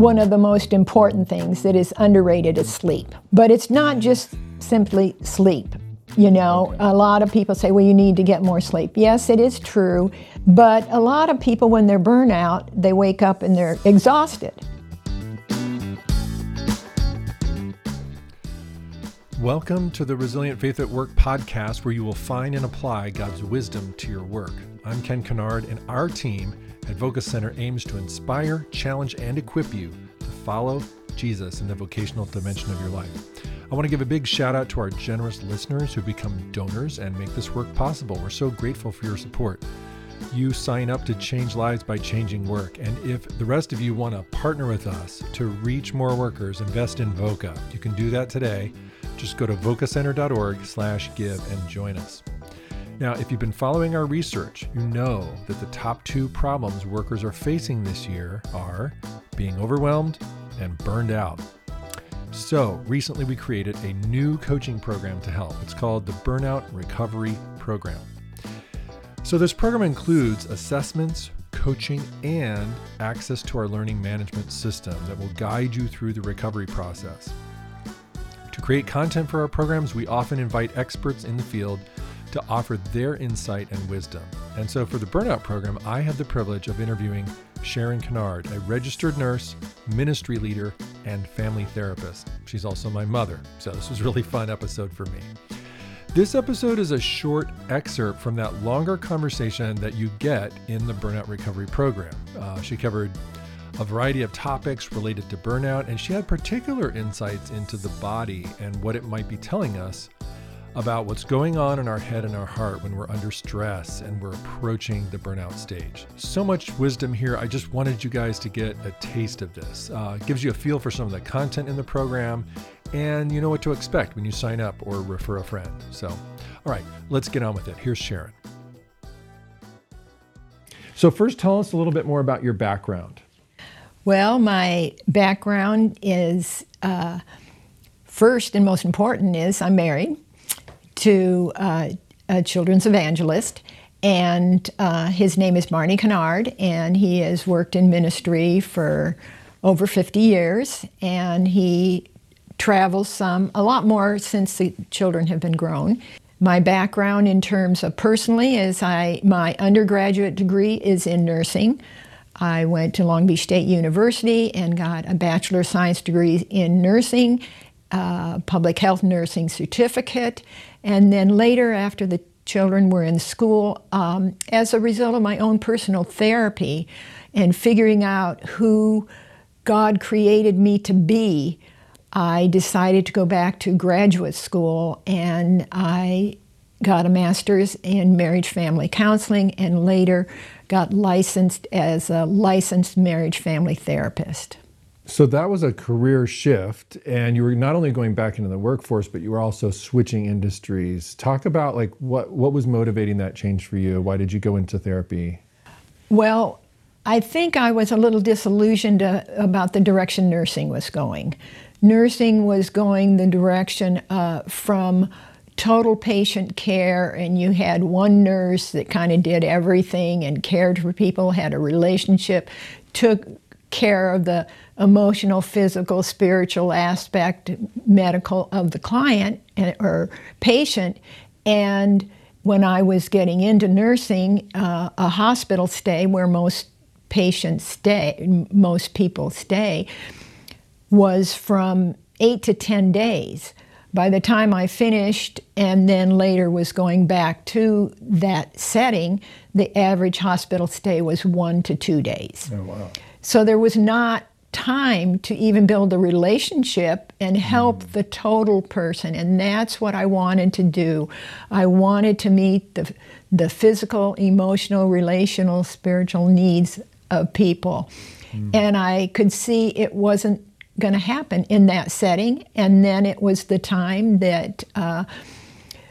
one of the most important things that is underrated is sleep. But it's not just simply sleep. You know, a lot of people say, well, you need to get more sleep. Yes, it is true. But a lot of people, when they're burnout, they wake up and they're exhausted. Welcome to the Resilient Faith at Work podcast, where you will find and apply God's wisdom to your work. I'm Ken Kinard, and our team at Voca Center aims to inspire, challenge, and equip you to follow Jesus in the vocational dimension of your life. I want to give a big shout out to our generous listeners who become donors and make this work possible. We're so grateful for your support. You sign up to change lives by changing work. And if the rest of you want to partner with us to reach more workers, invest in Voca. You can do that today. Just go to vocacenter.org slash give and join us. Now, if you've been following our research, you know that the top two problems workers are facing this year are being overwhelmed and burned out. So, recently we created a new coaching program to help. It's called the Burnout Recovery Program. So, this program includes assessments, coaching, and access to our learning management system that will guide you through the recovery process. To create content for our programs, we often invite experts in the field to offer their insight and wisdom. And so for the Burnout Program, I had the privilege of interviewing Sharon Kinard, a registered nurse, ministry leader, and family therapist. She's also my mother, so this was a really fun episode for me. This episode is a short excerpt from that longer conversation that you get in the Burnout Recovery Program. Uh, she covered a variety of topics related to burnout, and she had particular insights into the body and what it might be telling us about what's going on in our head and our heart when we're under stress and we're approaching the burnout stage. So much wisdom here. I just wanted you guys to get a taste of this. Uh, gives you a feel for some of the content in the program, and you know what to expect when you sign up or refer a friend. So, all right, let's get on with it. Here's Sharon. So, first, tell us a little bit more about your background. Well, my background is uh, first and most important is I'm married to uh, a children's evangelist, and uh, his name is Barney Kinard, and he has worked in ministry for over 50 years, and he travels some, a lot more since the children have been grown. My background in terms of personally is I my undergraduate degree is in nursing. I went to Long Beach State University and got a bachelor of science degree in nursing, uh, public health nursing certificate, and then later, after the children were in school, um, as a result of my own personal therapy and figuring out who God created me to be, I decided to go back to graduate school and I got a master's in marriage family counseling and later got licensed as a licensed marriage family therapist. So that was a career shift, and you were not only going back into the workforce, but you were also switching industries. Talk about like what what was motivating that change for you? Why did you go into therapy? Well, I think I was a little disillusioned uh, about the direction nursing was going. Nursing was going the direction uh, from total patient care, and you had one nurse that kind of did everything and cared for people, had a relationship, took care of the emotional, physical, spiritual aspect, medical of the client or patient. And when I was getting into nursing, uh, a hospital stay where most patients stay, most people stay, was from eight to 10 days. By the time I finished and then later was going back to that setting, the average hospital stay was one to two days. Oh, wow. So there was not time to even build a relationship and help mm. the total person and that's what I wanted to do. I wanted to meet the the physical, emotional, relational, spiritual needs of people. Mm. And I could see it wasn't going to happen in that setting and then it was the time that uh,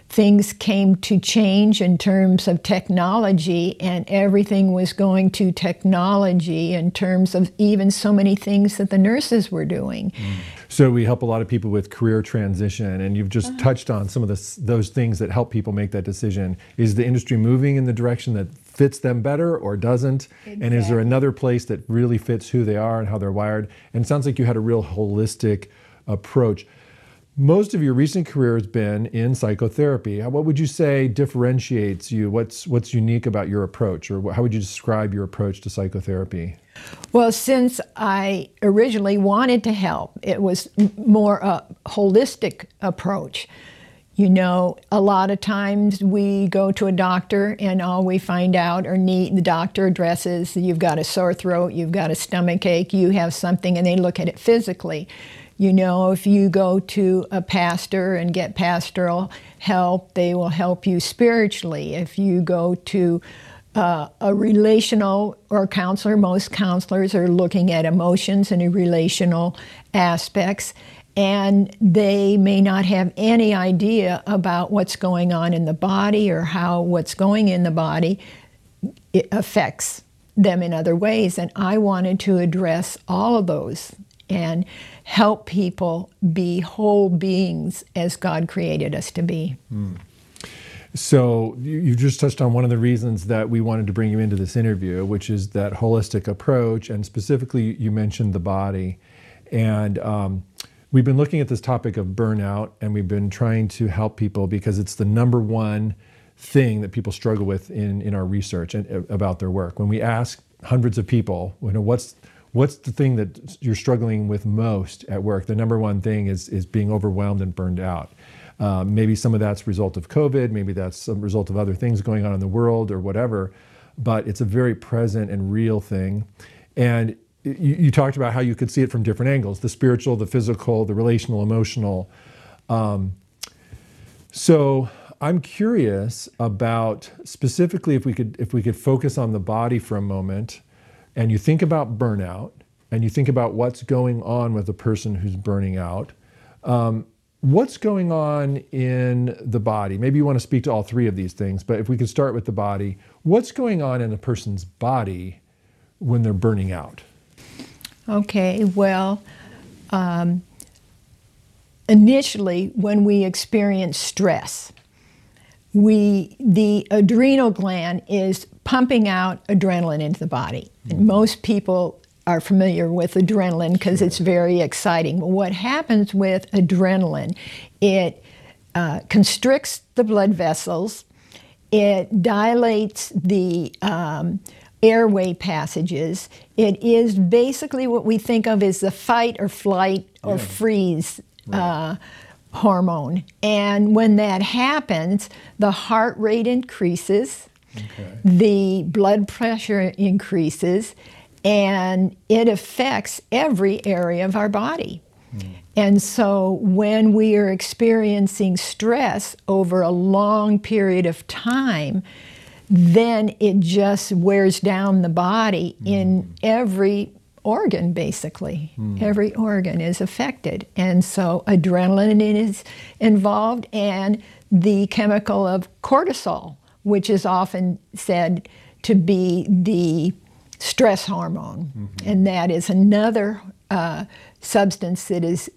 things came to change in terms of technology, and everything was going to technology in terms of even so many things that the nurses were doing. Mm. So we help a lot of people with career transition, and you've just uh-huh. touched on some of the, those things that help people make that decision. Is the industry moving in the direction that fits them better or doesn't? Exactly. And is there another place that really fits who they are and how they're wired? And it sounds like you had a real holistic approach. Most of your recent career has been in psychotherapy. Uh, what would you say differentiates you? What's what's unique about your approach, or how would you describe your approach to psychotherapy? Well, since I originally wanted to help, it was more a holistic approach. You know, a lot of times we go to a doctor and all we find out or need the doctor addresses you've got a sore throat, you've got a stomach ache, you have something, and they look at it physically. You know, if you go to a pastor and get pastoral help, they will help you spiritually. If you go to uh, a relational or counselor, most counselors are looking at emotions and relational aspects, and they may not have any idea about what's going on in the body or how what's going in the body affects them in other ways. And I wanted to address all of those and help people be whole beings as God created us to be. Mm. So you just touched on one of the reasons that we wanted to bring you into this interview, which is that holistic approach, and specifically you mentioned the body, and um, we've been looking at this topic of burnout, and we've been trying to help people because it's the number one thing that people struggle with in in our research and, uh, about their work. When we ask hundreds of people, you know, what's what's the thing that you're struggling with most at work? The number one thing is is being overwhelmed and burned out. Um, maybe some of that's a result of COVID, maybe that's a result of other things going on in the world or whatever, but it's a very present and real thing. And you, you talked about how you could see it from different angles the spiritual, the physical, the relational, emotional. Um, so I'm curious about specifically if we could if we could focus on the body for a moment and you think about burnout and you think about what's going on with a person who's burning out, um, what's going on in the body? Maybe you want to speak to all three of these things, but if we could start with the body, what's going on in a person's body when they're burning out? Okay, well, um, initially, when we experience stress, we the adrenal gland is pumping out adrenaline into the body. And most people are familiar with adrenaline because it's very exciting. But what happens with adrenaline, it uh, constricts the blood vessels, it dilates the um, airway passages. It is basically what we think of as the fight or flight or yeah. freeze. Right. Uh, hormone. And when that happens, the heart rate increases, okay. the blood pressure increases, and it affects every area of our body. Mm. And so when we are experiencing stress over a long period of time, then it just wears down the body mm. in every organ, basically. Mm. Every organ is affected. And so adrenaline is involved and the chemical of cortisol, which is often said to be the stress hormone. Mm-hmm. And that is another uh, substance that is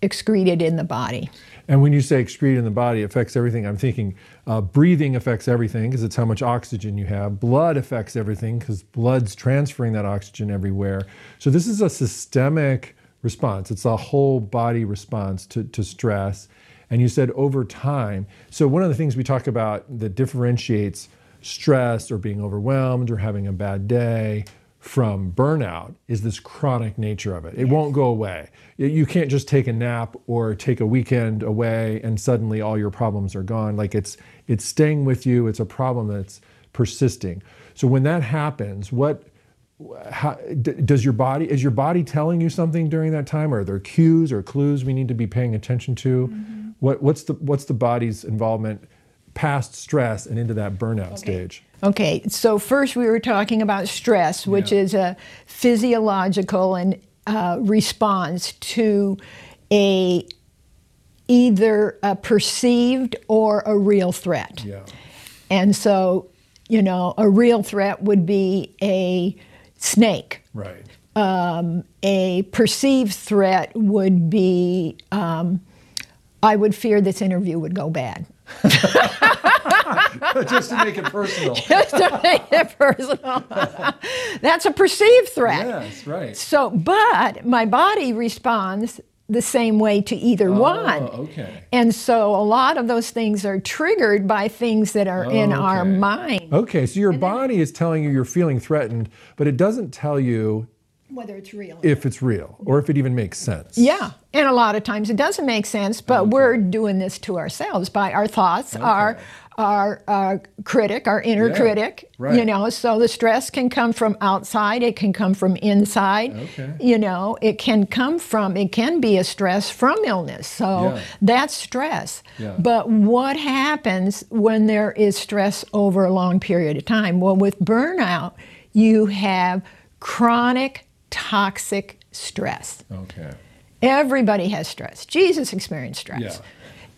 excreted in the body. And when you say excrete in the body, affects everything. I'm thinking uh, breathing affects everything because it's how much oxygen you have. Blood affects everything because blood's transferring that oxygen everywhere. So this is a systemic response. It's a whole body response to, to stress. And you said over time. So one of the things we talk about that differentiates stress or being overwhelmed or having a bad day from burnout is this chronic nature of it. It yes. won't go away. You can't just take a nap or take a weekend away and suddenly all your problems are gone. Like it's it's staying with you. It's a problem that's persisting. So when that happens, what how, does your body is your body telling you something during that time? Are there cues or clues we need to be paying attention to? Mm-hmm. What, what's the what's the body's involvement past stress and into that burnout okay. stage? Okay, so first we were talking about stress, which yeah. is a physiological and uh, response to a either a perceived or a real threat. Yeah. And so, you know, a real threat would be a snake. Right. Um, a perceived threat would be um, I would fear this interview would go bad. Just to make it personal. Just to make it personal. That's a perceived threat. Yes, right. So, but my body responds the same way to either oh, one. Oh, okay. And so a lot of those things are triggered by things that are in oh, our mind. Okay, so your body is telling you you're feeling threatened, but it doesn't tell you Whether it's real. if it's real or if it even makes sense. Yeah, and a lot of times it doesn't make sense, but we're doing this to ourselves by our thoughts, our our uh, critic, our inner Yeah, critic. right. You know, so the stress can come from outside, it can come from inside. Okay. You know, it can come from it can be a stress from illness. So Yeah. that's stress. Yeah. But what happens when there is stress over a long period of time? Well, with burnout, you have chronic toxic stress. Okay. Everybody has stress. Jesus experienced stress. Yeah.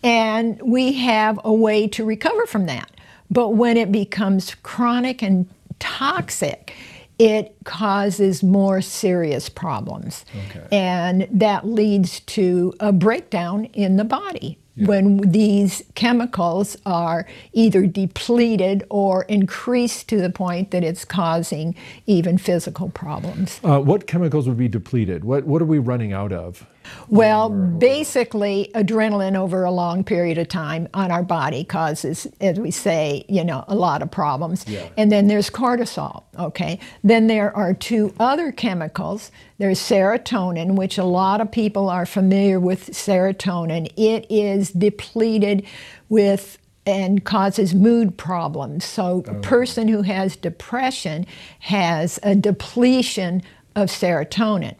And we have a way to recover from that. But when it becomes chronic and toxic, it causes more serious problems. Okay. And that leads to a breakdown in the body when these chemicals are either depleted or increased to the point that it's causing even physical problems. Uh, what chemicals would be depleted? What What are we running out of? Well, basically, adrenaline over a long period of time on our body causes, as we say, you know, a lot of problems. Yeah. And then there's cortisol, okay? Then there are two other chemicals. There's serotonin, which a lot of people are familiar with serotonin. It is depleted with and causes mood problems. So a oh. person who has depression has a depletion of serotonin.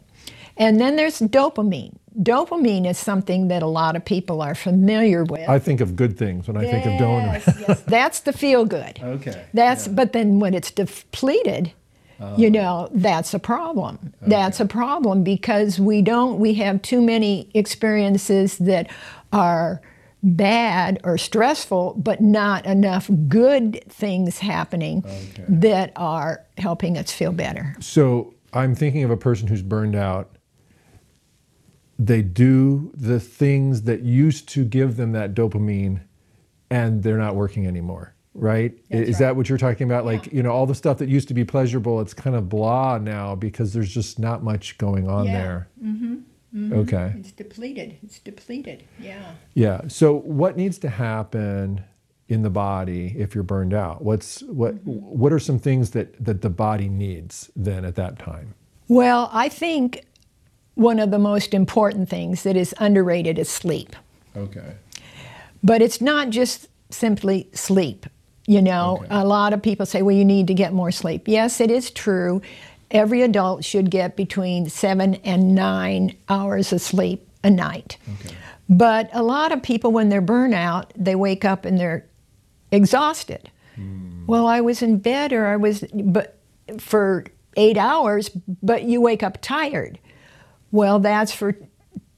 And then there's dopamine. Dopamine is something that a lot of people are familiar with. I think of good things when I think of donor. Yes, yes. That's the feel good. Okay, That's but then when it's depleted, you um, know, that's a problem. Oh, that's a problem because we don't we have too many experiences that are bad or stressful but not enough good things happening Okay. that are helping us feel better. So I'm thinking of a person who's burned out. They do the things that used to give them that dopamine, and they're not working anymore. Right? That's Is right. that what you're talking about? Like, you know, all the stuff that used to be pleasurable, it's kind of blah now because there's just not much going on Yeah. there. Mm-hmm. Mm-hmm. Okay. It's depleted. It's depleted. Yeah. Yeah. So what needs to happen in the body if you're burned out? What's what mm-hmm. what are some things that that the body needs then at that time? Well, I think one of the most important things that is underrated is sleep. Okay. But it's not just simply sleep. You know, Okay. a lot of people say, well, you need to get more sleep. Yes, it is true. Every adult should get between seven and nine hours of sleep a night. Okay. But a lot of people, when they're burnout, they wake up and they're exhausted. Hmm. Well, I was in bed or I was but for eight hours, but you wake up tired. Well, that's for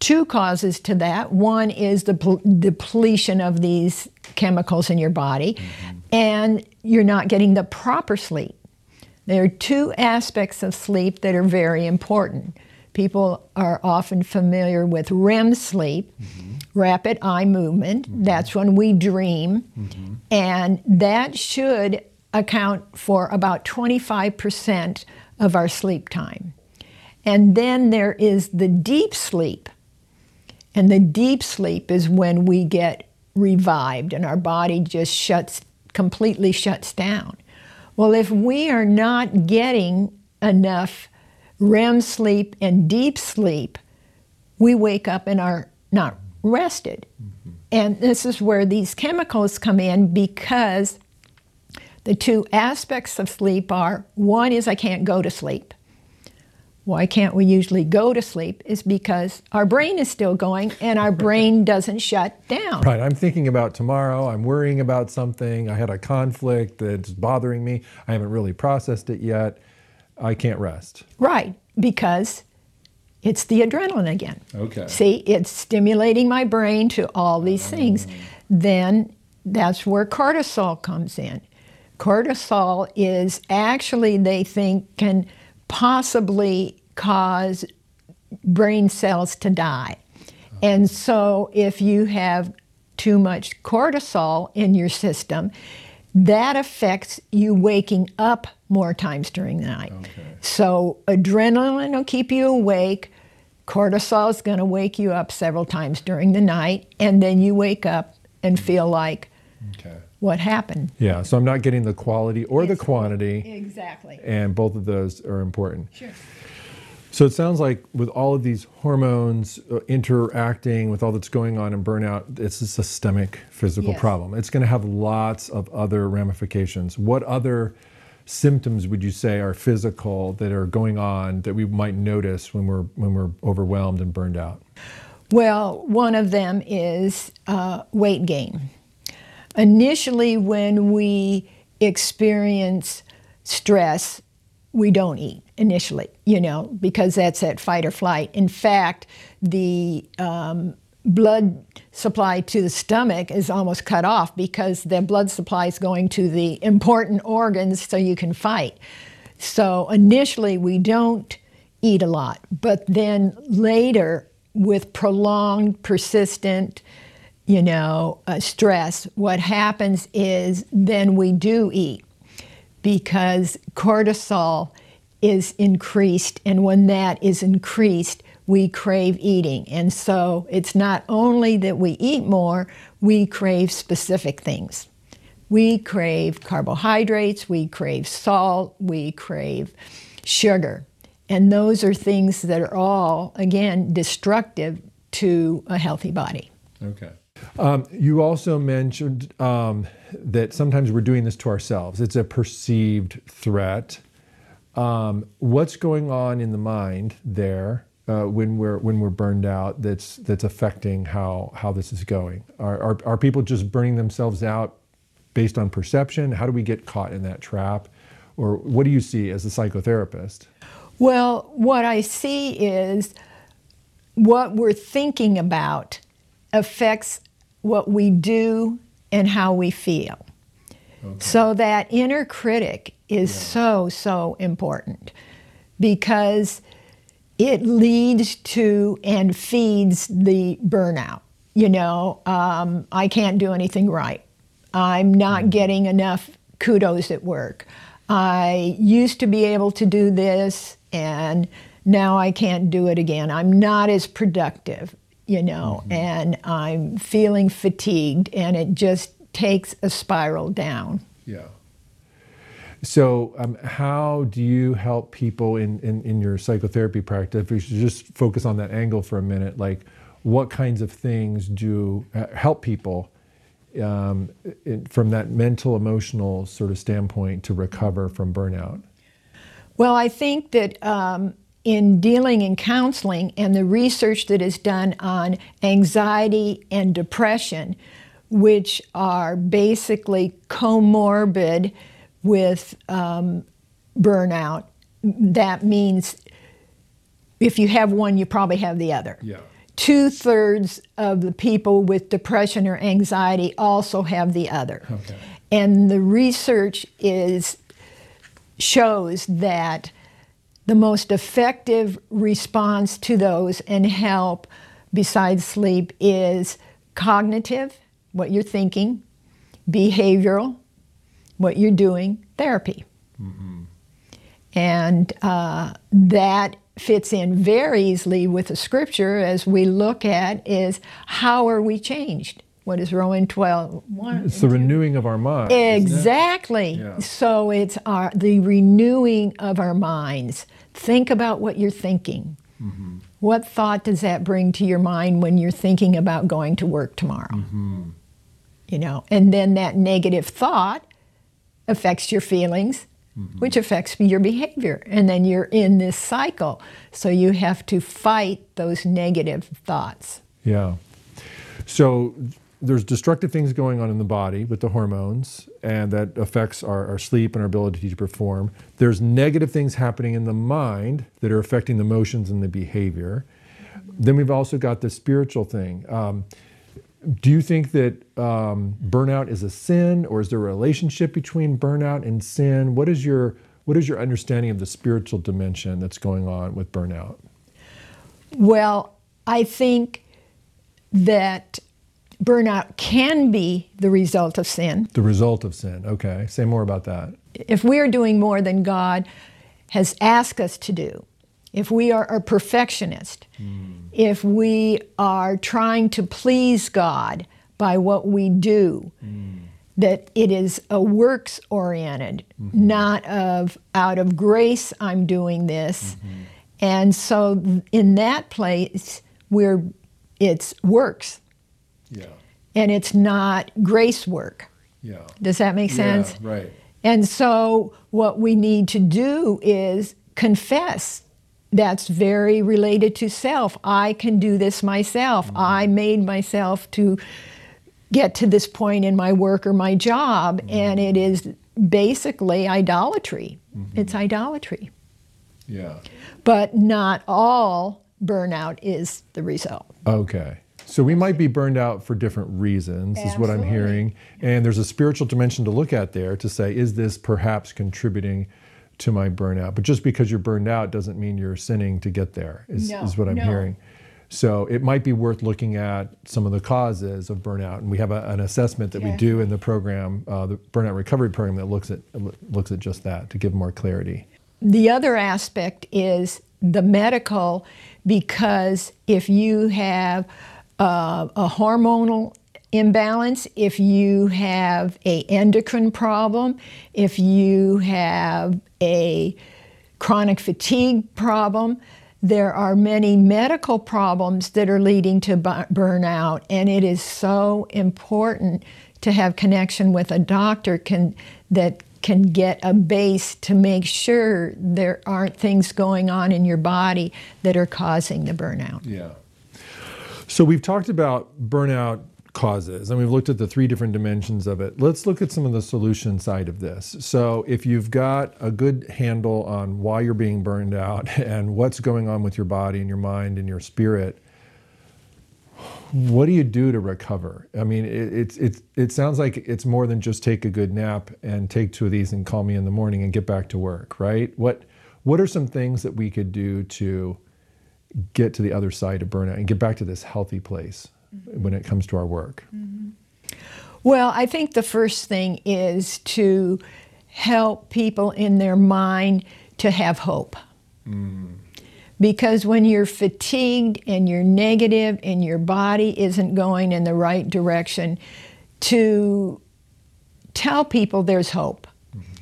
two causes to that. One is the pl- depletion of these chemicals in your body, mm-hmm. And you're not getting the proper sleep. There are two aspects of sleep that are very important. People are often familiar with REM sleep, mm-hmm. rapid eye movement. Mm-hmm. That's when we dream. Mm-hmm. And that should account for about 25% of our sleep time. And then there is the deep sleep. And the deep sleep is when we get revived and our body just shuts completely shuts down. Well, if we are not getting enough REM sleep and deep sleep, we wake up and are not rested. Mm-hmm. And this is where these chemicals come in because the two aspects of sleep are one is I can't go to sleep. Why can't we usually go to sleep? Is because our brain is still going and our brain doesn't shut down. Right. I'm thinking about tomorrow. I'm worrying about something. I had a conflict that's bothering me. I haven't really processed it yet. I can't rest. Right, because it's the adrenaline again. Okay. See, it's stimulating my brain to all these ah. things. Then that's where cortisol comes in. Cortisol is actually, they think, can possibly cause brain cells to die. And so if you have too much cortisol in your system, that affects you waking up more times during the night. Okay. So adrenaline will keep you awake. Cortisol is going to wake you up several times during the night, and then you wake up and feel like okay. What happened. Yeah, so I'm not getting the quality or the quantity. Exactly. And both of those are important. Sure. So it sounds like with all of these hormones uh, interacting with all that's going on in burnout, it's a systemic physical yes. problem. It's going to have lots of other ramifications. What other symptoms would you say are physical that are going on that we might notice when we're when we're overwhelmed and burned out? Well, one of them is uh, weight gain. Initially, when we experience stress, we don't eat initially, you know, because that's that fight or flight. In fact, the um, blood supply to the stomach is almost cut off because the blood supply is going to the important organs so you can fight. So initially, we don't eat a lot, but then later, with prolonged, persistent, you know, uh, stress, what happens is then we do eat because cortisol is increased, and when that is increased, we crave eating. And so it's not only that we eat more, we crave specific things. We crave carbohydrates, we crave salt, we crave sugar. And those are things that are all, again, destructive to a healthy body. Okay. Um, you also mentioned um, that sometimes we're doing this to ourselves. It's a perceived threat. Um, what's going on in the mind there uh, when we're when we're burned out? That's that's affecting how how this is going. Are, are are people just burning themselves out based on perception? How do we get caught in that trap? Or what do you see as a psychotherapist? Well, what I see is what we're thinking about affects what we do and how we feel. Okay. So that inner critic is yeah. so, so important because it leads to and feeds the burnout. You know, um, I can't do anything right. I'm not mm-hmm. getting enough kudos at work. I used to be able to do this and now I can't do it again. I'm not as productive, you know, mm-hmm. and I'm feeling fatigued and it just takes a spiral down. Yeah. So, um, how do you help people in, in, in, your psychotherapy practice? If we should just focus on that angle for a minute, like what kinds of things do uh, help people um, in, from that mental, emotional sort of standpoint to recover from burnout? Well, I think that um, in dealing in counseling and the research that is done on anxiety and depression, which are basically comorbid with um, burnout. That means if you have one, you probably have the other. Yeah. Two thirds of the people with depression or anxiety also have the other. Okay. And the research is shows that the most effective response to those and help besides sleep is cognitive, what you're thinking, behavioral, what you're doing, therapy. Mm-hmm. And uh, that fits in very easily with the scripture as we look at is how are we changed? What is Romans 12? One, it's the renewing of our mind. Exactly. It? Yeah. So it's our, the renewing of our minds. Think about what you're thinking. Mm-hmm. What thought does that bring to your mind when you're thinking about going to work tomorrow? Mm-hmm. You know, and then that negative thought affects your feelings, mm-hmm. which affects your behavior. And then you're in this cycle. So you have to fight those negative thoughts. Yeah. So there's destructive things going on in the body with the hormones, and that affects our, our, sleep and our ability to perform. There's negative things happening in the mind that are affecting the emotions and the behavior. Then we've also got the spiritual thing. Um, do you think that um, burnout is a sin, or is there a relationship between burnout and sin? What is your what is your understanding of the spiritual dimension that's going on with burnout? Well, I think that burnout can be the result of sin. The result of sin. Okay. Say more about that. If we are doing more than God has asked us to do, if we are a perfectionist, mm. if we are trying to please God by what we do, mm. that it is a works oriented, mm-hmm. not of out of grace I'm doing this. Mm-hmm. And so in that place where it's works. Yeah. And it's not grace work. Yeah. Does that make sense? Yeah, right. And so what we need to do is confess. That's very related to self. I can do this myself. Mm-hmm. I made myself to get to this point in my work or my job, mm-hmm. and it is basically idolatry. Mm-hmm. It's idolatry. Yeah. But not all burnout is the result. Okay. So we might be burned out for different reasons, Absolutely. is what I'm hearing. And there's a spiritual dimension to look at there to say, is this perhaps contributing to my burnout? But just because you're burned out doesn't mean you're sinning to get there, is, no, is what I'm no. hearing. So it might be worth looking at some of the causes of burnout, and we have a, an assessment that we do in the program, uh, the burnout recovery program, that looks at looks at just that to give more clarity. The other aspect is the medical, because if you have uh, a hormonal imbalance, if you have a endocrine problem, if you have a chronic fatigue problem, there are many medical problems that are leading to burnout, and it is so important to have connection with a doctor can, that can get a base to make sure there aren't things going on in your body that are causing the burnout. Yeah. So we've talked about burnout causes and we've looked at the three different dimensions of it. Let's look at some of the solution side of this. So if you've got a good handle on why you're being burned out and what's going on with your body and your mind and your spirit, what do you do to recover? I mean, it, it's it sounds like it's more than just take a good nap and take two of these and call me in the morning and get back to work, right? What what are some things that we could do to get to the other side of burnout and get back to this healthy place mm-hmm. when it comes to our work? Mm-hmm. Well, I think the first thing is to help people in their mind to have hope. Mm. Because when you're fatigued and you're negative and your body isn't going in the right direction, to tell people there's hope. Mm-hmm.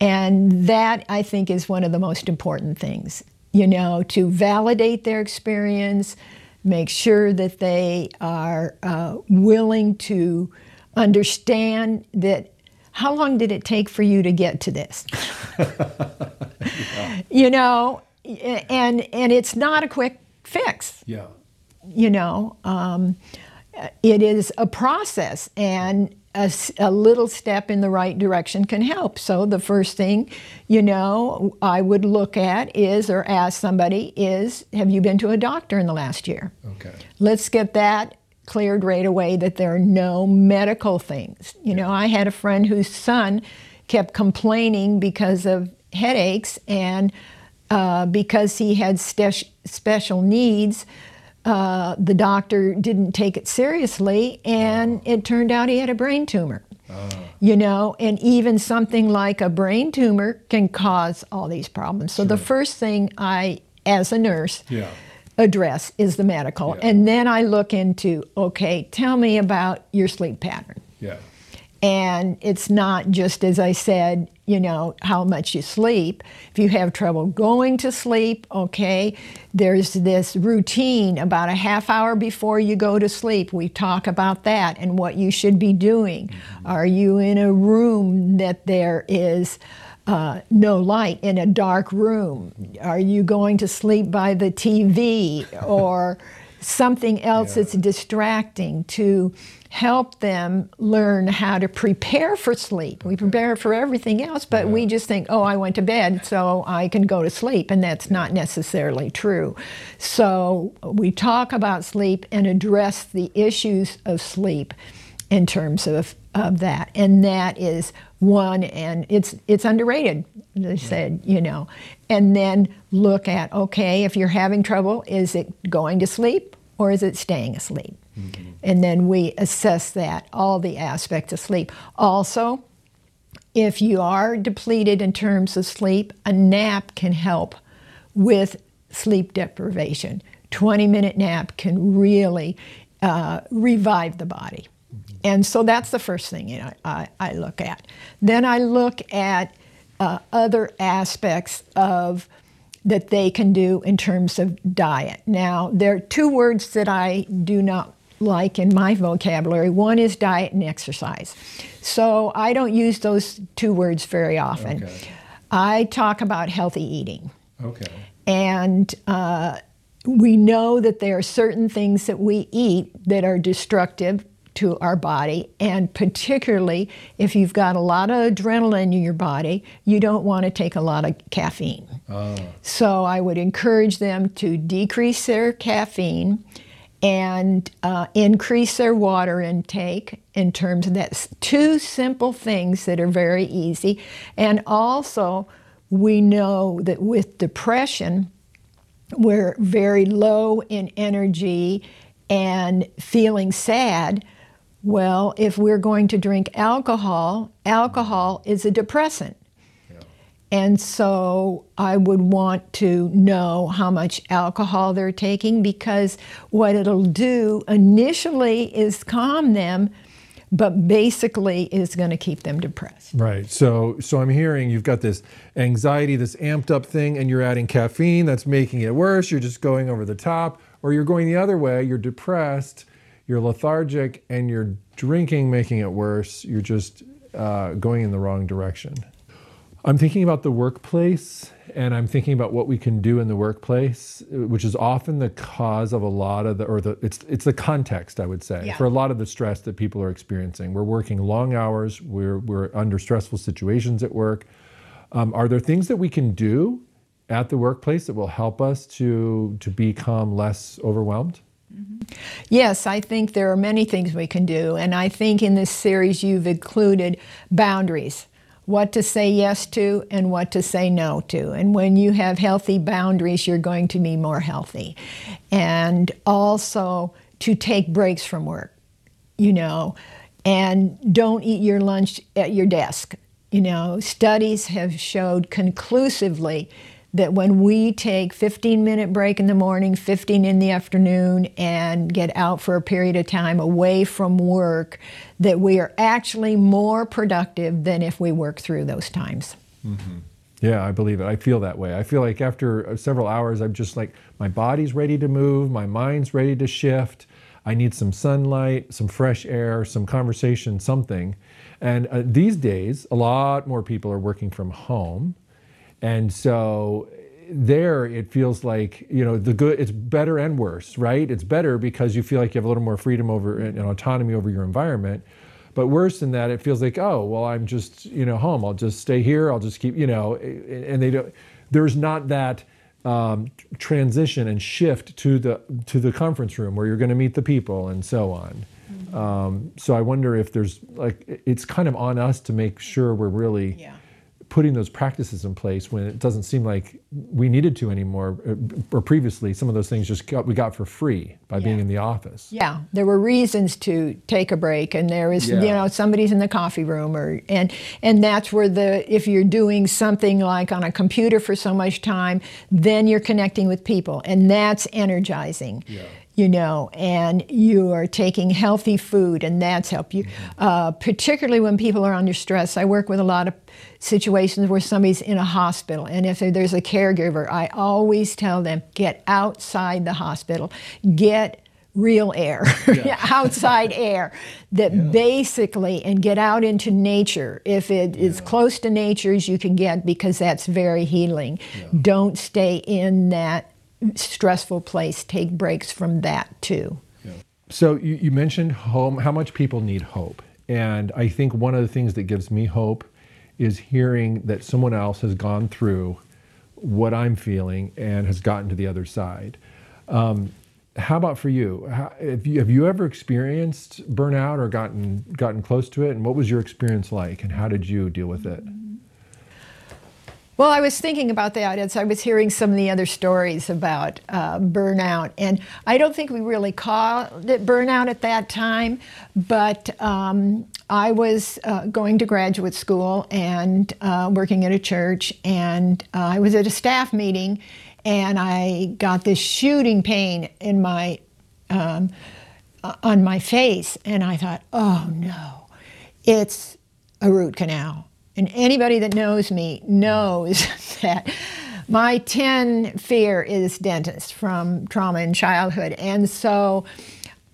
And that, I think, is one of the most important things you know, to validate their experience, make sure that they are uh, willing to understand that how long did it take for you to get to this? yeah. You know, and and it's not a quick fix. Yeah. You know, um, it is a process, and a, a, little step in the right direction can help. So the first thing, you know, I would look at is or ask somebody is, have you been to a doctor in the last year? Okay. Let's get that cleared right away that there are no medical things. You know, I had a friend whose son kept complaining because of headaches and uh, because he had special needs uh, the doctor didn't take it seriously, and it turned out he had a brain tumor. Uh. You know, and even something like a brain tumor can cause all these problems. So, sure. the first thing I, as a nurse, yeah. address is the medical. Yeah. And then I look into okay, tell me about your sleep pattern. Yeah. And it's not just, as I said, you know, how much you sleep. If you have trouble going to sleep, okay, there's this routine about a half hour before you go to sleep. We talk about that and what you should be doing. Mm-hmm. Are you in a room that there is uh, no light, in a dark room? Are you going to sleep by the TV or something else yeah. that's distracting to help them learn how to prepare for sleep. We prepare for everything else, but yeah. we just think, oh, I went to bed, so I can go to sleep, and that's not necessarily true. So we talk about sleep and address the issues of sleep in terms of of that, and that is one, and it's it's underrated. They said, you know, and then look at okay, if you're having trouble, is it going to sleep or is it staying asleep? Mm-hmm. And then we assess that all the aspects of sleep. Also, if you are depleted in terms of sleep, a nap can help with sleep deprivation. 20 minute nap can really uh, revive the body. And so that's the first thing you know, I, I look at. Then I look at uh, other aspects of that they can do in terms of diet. Now, there are two words that I do not like in my vocabulary. One is diet and exercise. So I don't use those two words very often. Okay. I talk about healthy eating. Okay. And uh, we know that there are certain things that we eat that are destructive to our body, and particularly if you've got a lot of adrenaline in your body, you don't want to take a lot of caffeine. Oh. So I would encourage them to decrease their caffeine and uh, increase their water intake in terms of that. Two simple things that are very easy. And also, we know that with depression, we're very low in energy and feeling sad. Well, if we're going to drink alcohol, alcohol is a depressant. And so I would want to know how much alcohol they're taking because what it'll do initially is calm them, but basically is going to keep them depressed. Right. So so I'm hearing you've got this anxiety, this amped up thing and you're adding caffeine that's making it worse. You're just going over the top or you're going the other way, you're depressed, you're lethargic and you're drinking making it worse. You're just uh, going in the wrong direction. I'm thinking about the workplace and I'm thinking about what we can do in the workplace, which is often the cause of a lot of the, or the, it's, it's the context, I would say, yeah. for a lot of the stress that people are experiencing. We're working long hours, we're, we're under stressful situations at work. Um, are there things that we can do at the workplace that will help us to, to become less overwhelmed? Mm-hmm. Yes, I think there are many things we can do. And I think in this series you've included boundaries what to say yes to and what to say no to. And when you have healthy boundaries, you're going to be more healthy. And also to take breaks from work, you know, and don't eat your lunch at your desk. You know, studies have showed conclusively that when we take 15 minute break in the morning 15 in the afternoon and get out for a period of time away from work that we are actually more productive than if we work through those times. Mm-hmm. yeah i believe it. I feel that way. I feel like after uh, several hours i'm just like my body's ready to move my mind's ready to shift. I need some sunlight some fresh air some conversation something. And uh, these days a lot more people are working from home and so there it feels like you know the good it's better and worse right? It's better because you feel like you have a little more freedom over and autonomy over your environment. But worse than that it feels like oh well i'm just you know home. I'll just stay here. I'll just keep you know and they don't there's not that um, transition and shift to the to the conference room where you're going to meet the people and so on. Mm-hmm. um, so i wonder if there's like it's kind of on us to make sure we're really yeah putting those practices in place when it doesn't seem like we needed to anymore uh, or previously some of those things just got, we got for free by yeah. being in the office yeah there were reasons to take a break and there is yeah. you know somebody's in the coffee room or and and that's where the if you're doing something like on a computer for so much time then you're connecting with people and that's energizing yeah you know, and you are taking healthy food, and that's helped you. Mm-hmm. Uh, particularly when people are under stress. I work with a lot of situations where somebody's in a hospital, and if there's a caregiver, I always tell them get outside the hospital, get real air, yeah. outside air, that yeah. basically, and get out into nature. If it yeah. is close to nature as you can get, because that's very healing. Don't stay in that stressful place, take breaks from that too. Yeah. So you, you mentioned home, how much people need hope. And I think one of the things that gives me hope is hearing that someone else has gone through what I'm feeling and has gotten to the other side. Um, how about for you? How, have you have you ever experienced burnout or gotten gotten close to it? And what was your experience like? And how did you deal with it? Well, I was thinking about that as I was hearing some of the other stories about uh, burnout, and I don't think we really called it burnout at that time, but um, I was uh, going to graduate school and uh, working at a church, and I was at a staff meeting, and I got this shooting pain in my um, on my face, and I thought, oh no, it's a root canal and anybody that knows me knows that my 10 fear is dentist from trauma in childhood. And so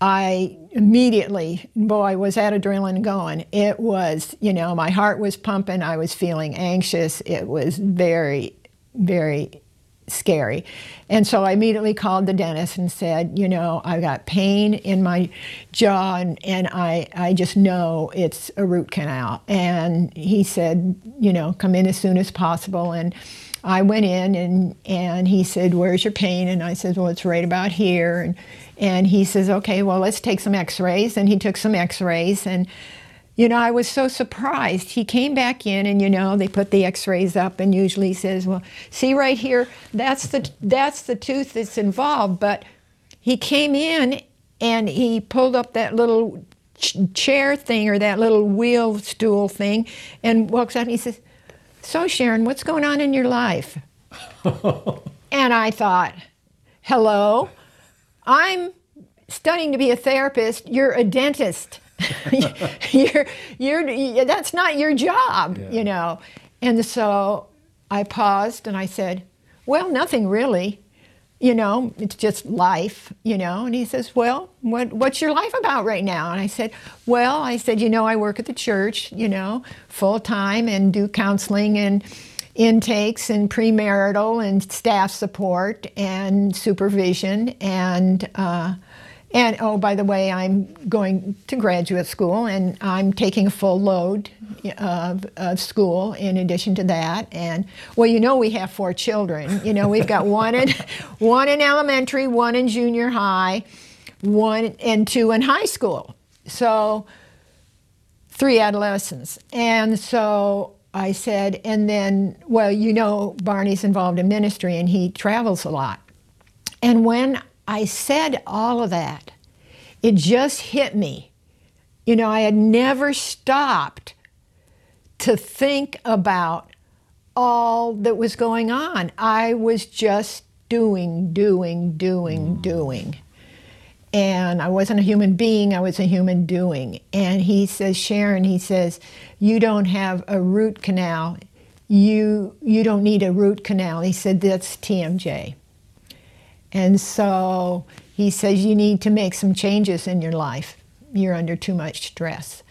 I immediately, boy, was that adrenaline going. It was, you know, my heart was pumping. I was feeling anxious. It was very, very scary. And so I immediately called the dentist and said, you know, I've got pain in my jaw and, and I, I just know it's a root canal. And he said, you know, come in as soon as possible. And I went in and, and he said, where's your pain? And I said, well, it's right about here. And, and he says, okay, well, let's take some x-rays. And he took some x-rays and you know, I was so surprised. He came back in, and you know, they put the X-rays up, and usually says, "Well, see right here, that's the that's the tooth that's involved." But he came in, and he pulled up that little ch- chair thing or that little wheel stool thing, and walks up. and He says, "So, Sharon, what's going on in your life?" and I thought, "Hello, I'm studying to be a therapist. You're a dentist." you're, you're, that's not your job, yeah. you know. And so I paused and I said, Well, nothing really. You know, it's just life, you know. And he says, Well, what, what's your life about right now? And I said, Well, I said, You know, I work at the church, you know, full time and do counseling and intakes and premarital and staff support and supervision and, uh, and oh, by the way, I'm going to graduate school and I'm taking a full load uh, of, of, school in addition to that. And well, you know, we have four children. You know, we've got one in, one in elementary, one in junior high, one and two in high school. So three adolescents. And so I said, and then, well, you know, Barney's involved in ministry and he travels a lot. And when I said all of that. It just hit me. You know, I had never stopped to think about all that was going on. I was just doing, doing, doing, mm. doing. And I wasn't a human being, I was a human doing. And he says, Sharon, he says, you don't have a root canal. You, you don't need a root canal. He said, that's TMJ. And so he says, You need to make some changes in your life. You're under too much stress.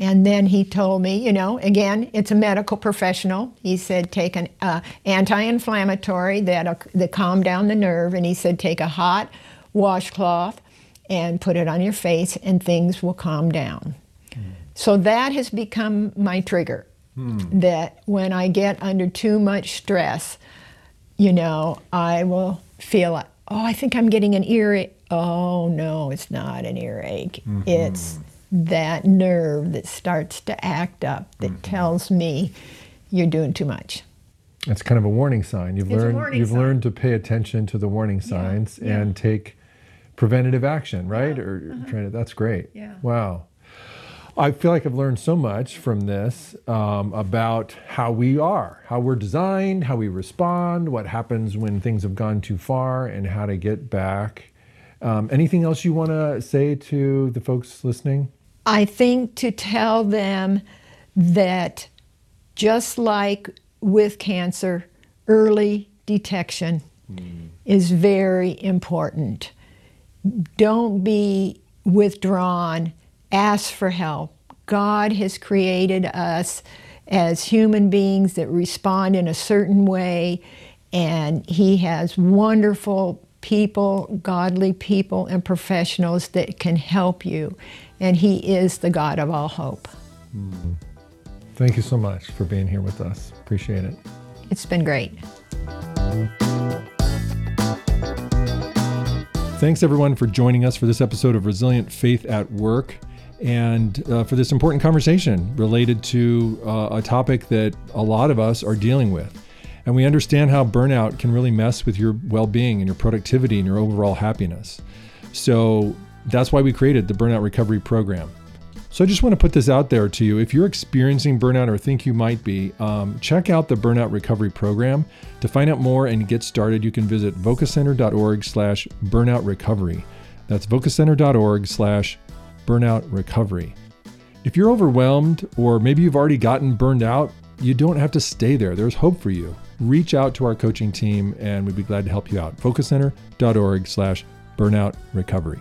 And then he told me, you know, again, it's a medical professional. He said, take an uh, anti-inflammatory that uh, that calm down the nerve, and he said, take a hot washcloth and put it on your face, and things will calm down. Mm. So that has become my trigger. Mm. That when I get under too much stress, you know, I will feel it. Oh, I think I'm getting an earache. Oh, no, it's not an earache. Mm-hmm. It's that nerve that starts to act up that mm-hmm. tells me you're doing too much. It's kind of a warning sign. You've it's learned you've sign. learned to pay attention to the warning signs yeah, yeah. and take preventative action, right? Yeah. Or uh-huh. trying to, that's great. Yeah. Wow. I feel like I've learned so much from this um, about how we are, how we're designed, how we respond, what happens when things have gone too far, and how to get back. Um, anything else you want to say to the folks listening? I think to tell them that just like with cancer, early detection mm. is very important. Don't be withdrawn ask for help. God has created us as human beings that respond in a certain way, and He has wonderful people, godly people, and professionals that can help you. And He is the God of all hope. Mm. Thank you so much for being here with us. Appreciate it. It's been great. Thanks everyone for joining us for this episode of Resilient Faith at Work and uh, for this important conversation related to uh, a topic that a lot of us are dealing with. And we understand how burnout can really mess with your well being and your productivity and your overall happiness. So that's why we created the Burnout Recovery Program. So I just want to put this out there to you. If you're experiencing burnout or think you might be, um, check out the Burnout Recovery Program. To find out more and get started, you can visit vocacenter.org slash burnout recovery. That's vocacenter.org slash burnout recovery. If you're overwhelmed or maybe you've already gotten burned out, you don't have to stay there. There's hope for you. Reach out to our coaching team and we'd be glad to help you out. Vocacenter.org slash burnout recovery.